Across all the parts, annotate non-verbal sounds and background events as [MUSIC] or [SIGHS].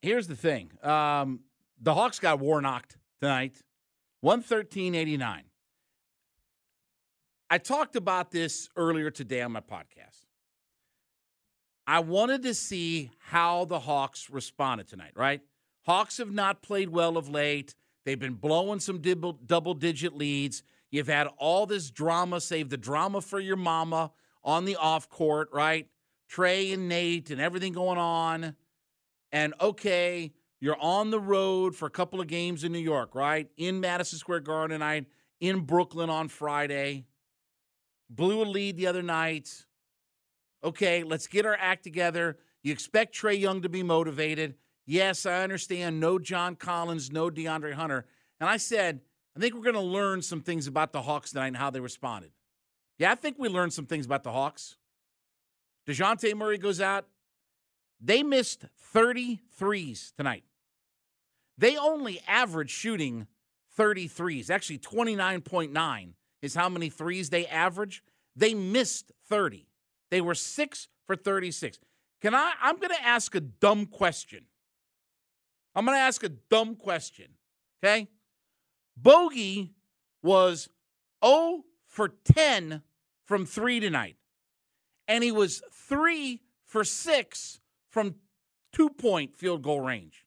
Here's the thing. Um, the Hawks got war knocked tonight, 113.89. I talked about this earlier today on my podcast. I wanted to see how the Hawks responded tonight, right? Hawks have not played well of late. They've been blowing some double digit leads. You've had all this drama, save the drama for your mama on the off court, right? Trae and Nate and everything going on and okay, you're on the road for a couple of games in New York, right? In Madison Square Garden tonight, in Brooklyn on Friday. Blew a lead the other night. Okay, let's get our act together. You expect Trae Young to be motivated. Yes, I understand. No John Collins, no DeAndre Hunter. And I said, I think we're going to learn some things about the Hawks tonight and how they responded. Yeah, I think we learned some things about the Hawks. DeJounte Murray goes out, they missed 33s tonight. They only average shooting 33s. Actually, 29.9 is how many threes they average. They missed 30. They were 6 for 36. Can I I'm going to ask a dumb question. I'm going to ask a dumb question. Okay? Bogi was 0 for 10 from 3 tonight. And he was 3 for 6 from two point field goal range.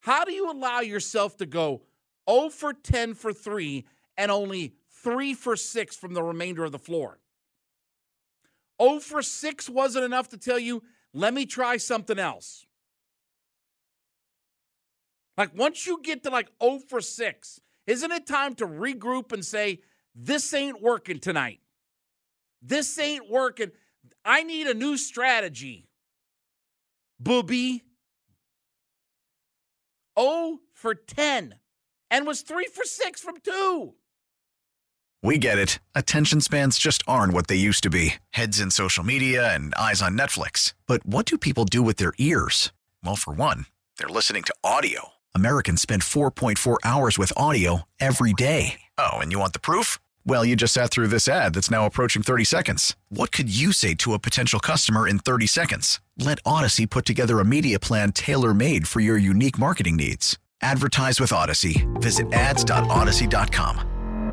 How do you allow yourself to go 0 for 10 for 3 and only 3 for 6 from the remainder of the floor? 0 for 6 wasn't enough to tell you, let me try something else. Like once you get to like 0 for 6, isn't it time to regroup and say, this ain't working tonight? This ain't working. I need a new strategy. Booby. 0 for 10 and was 3 for 6 from 2. We get it. Attention spans just aren't what they used to be heads in social media and eyes on Netflix. But what do people do with their ears? Well, for one, they're listening to audio. Americans spend 4.4 hours with audio every day. Oh, and you want the proof? Well, you just sat through this ad that's now approaching 30 seconds. What could you say to a potential customer in 30 seconds? Let Odyssey put together a media plan tailor made for your unique marketing needs. Advertise with Odyssey. Visit ads.odyssey.com.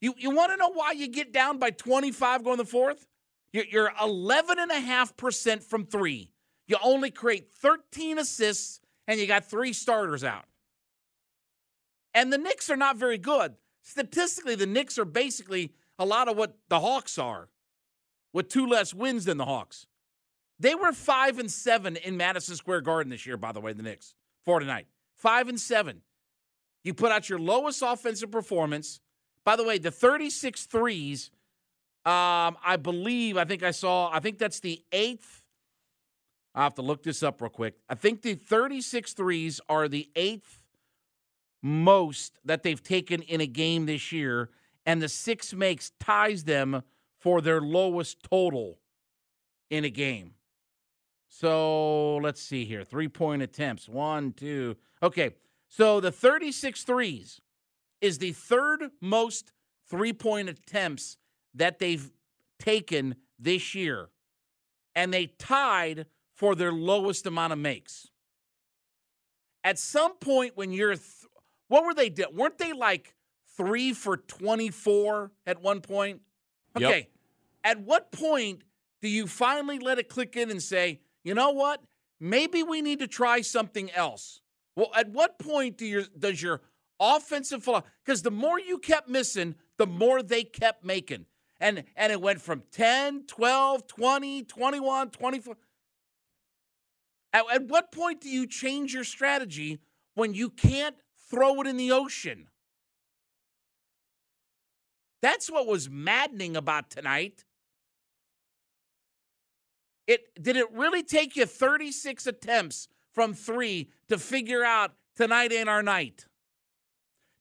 You, you want to know why you get down by 25 going the fourth? You're, you're 11.5% from three. You only create 13 assists, and you got three starters out. And the Knicks are not very good. Statistically, the Knicks are basically a lot of what the Hawks are, with two less wins than the Hawks. They were five and seven in Madison Square Garden this year, by the way, the Knicks, for tonight. Five and seven. You put out your lowest offensive performance. By the way, the 36 threes, um, I believe, I think I saw, I think that's the eighth. i have to look this up real quick. I think the 36 threes are the eighth most that they've taken in a game this year, and the six makes ties them for their lowest total in a game. So let's see here. Three point attempts. One, two. Okay. So the 36 threes is the third most three point attempts that they've taken this year. And they tied for their lowest amount of makes. At some point, when you're th- what were they? Doing? Weren't they like three for 24 at one point? Okay. Yep. At what point do you finally let it click in and say, you know what? Maybe we need to try something else. Well, at what point do your does your offensive because the more you kept missing, the more they kept making. And and it went from 10, 12, 20, 21, 24. At, at what point do you change your strategy when you can't throw it in the ocean. That's what was maddening about tonight. It did it really take you 36 attempts from 3 to figure out tonight ain't our night?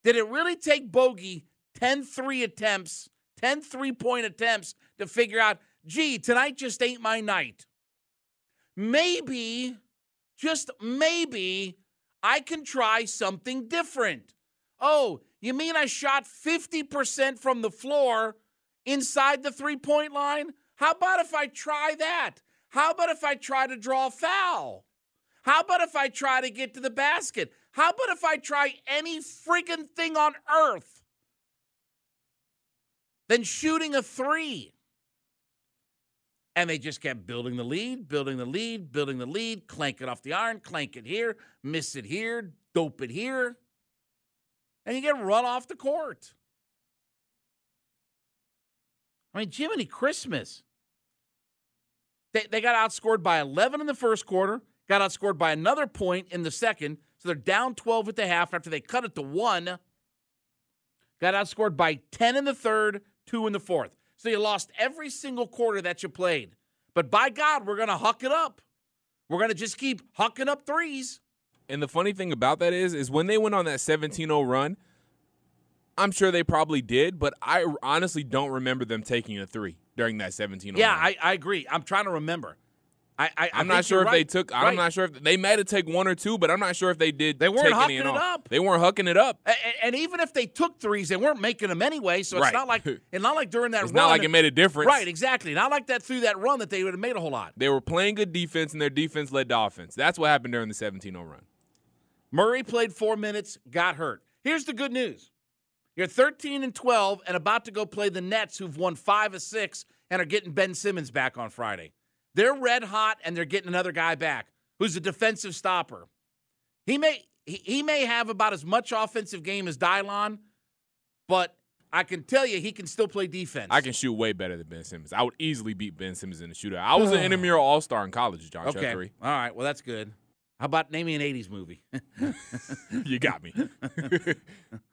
Did it really take Bogi 10 3 attempts, 10 three point attempts to figure out, gee, tonight just ain't my night? Maybe, just maybe, I can try something different. Oh, you mean I shot 50% from the floor inside the three point line? How about if I try that? How about if I try to draw foul? How about if I try to get to the basket? How about if I try any friggin' thing on earth than shooting a three? And they just kept building the lead, building the lead, building the lead, clank it off the iron, clank it here, miss it here, dope it here. And you get run off the court. I mean, Jiminy Christmas. They, they got outscored by 11 in the first quarter, got outscored by another point in the second. So they're down 12 at the half after they cut it to one. Got outscored by 10 in the third, two in the fourth. So you lost every single quarter that you played. But by God, we're going to huck it up. We're going to just keep hucking up threes. And the funny thing about that is, is when they went on that 17-0 run, I'm sure they probably did, but I honestly don't remember them taking a three during that 17. Yeah, I, I agree. I'm trying to remember. I, I am not sure if right. they took. I'm right. not sure if they might have taken one or two, but I'm not sure if they did. They weren't hucking any it up. They weren't hucking it up. And, and, even if they took threes, they weren't making them anyway. So it's right. not like [LAUGHS] it's not like during that it's run. not like it made a difference. Right, exactly. Not like that through that run that they would have made a whole lot. They were playing good defense, and their defense led to offense. That's what happened during the 17-0 run. Murray played four minutes, got hurt. Here's the good news: you're 13 and 12, and about to go play the Nets, who've won five of six and are getting Ben Simmons back on Friday. They're red hot, and they're getting another guy back who's a defensive stopper. He may he, he may have about as much offensive game as Dylon, but I can tell you he can still play defense. I can shoot way better than Ben Simmons. I would easily beat Ben Simmons in the shootout. I was an [SIGHS] intramural all star in college, John okay. Chuckery. All right. Well, that's good. How about naming an 80s movie? [LAUGHS] you got me. [LAUGHS] [LAUGHS]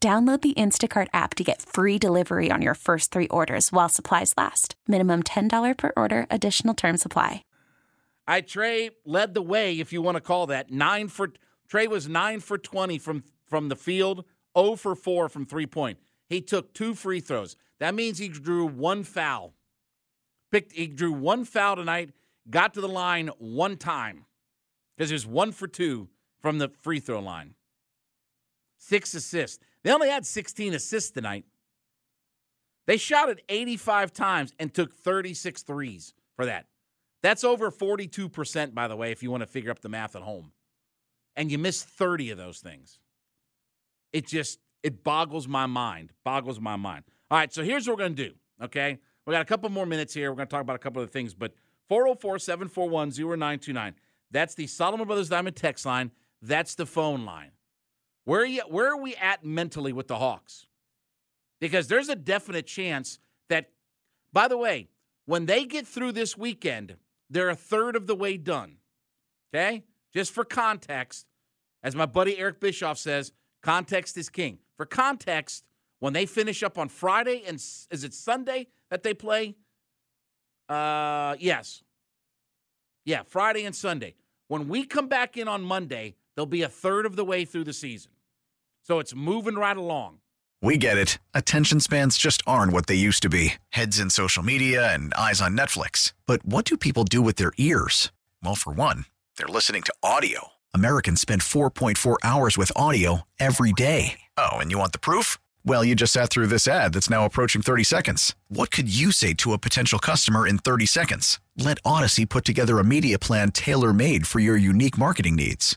Download the Instacart app to get free delivery on your first three orders while supplies last. Minimum $10 per order, additional term supply. I Trae led the way, if you want to call that. Nine for Trae was nine for 20 from, from the field, 0 for 4 from three point. He took two free throws. That means he drew one foul. Picked he drew one foul tonight, got to the line one time. Because he was one for two from the free throw line. Six assists. They only had 16 assists tonight. They shot it 85 times and took 36 threes for that. That's over 42%, by the way, if you want to figure up the math at home. And you missed 30 of those things. It just, it boggles my mind. Boggles my mind. All right, so here's what we're going to do, okay? We got a couple more minutes here. We're going to talk about a couple of things, but 404 741 0929. That's the Solomon Brothers Diamond text line. That's the phone line. Where are, you, where are we at mentally with the Hawks? Because there's a definite chance that, by the way, when they get through this weekend, they're a third of the way done. Okay? Just for context, as my buddy Eric Bischoff says, context is king. For context, when they finish up on Friday, and is it Sunday that they play? Uh, yes. Yeah, Friday and Sunday. When we come back in on Monday, they'll be a third of the way through the season. So it's moving right along. We get it. Attention spans just aren't what they used to be heads in social media and eyes on Netflix. But what do people do with their ears? Well, for one, they're listening to audio. Americans spend 4.4 hours with audio every day. Oh, and you want the proof? Well, you just sat through this ad that's now approaching 30 seconds. What could you say to a potential customer in 30 seconds? Let Odyssey put together a media plan tailor made for your unique marketing needs.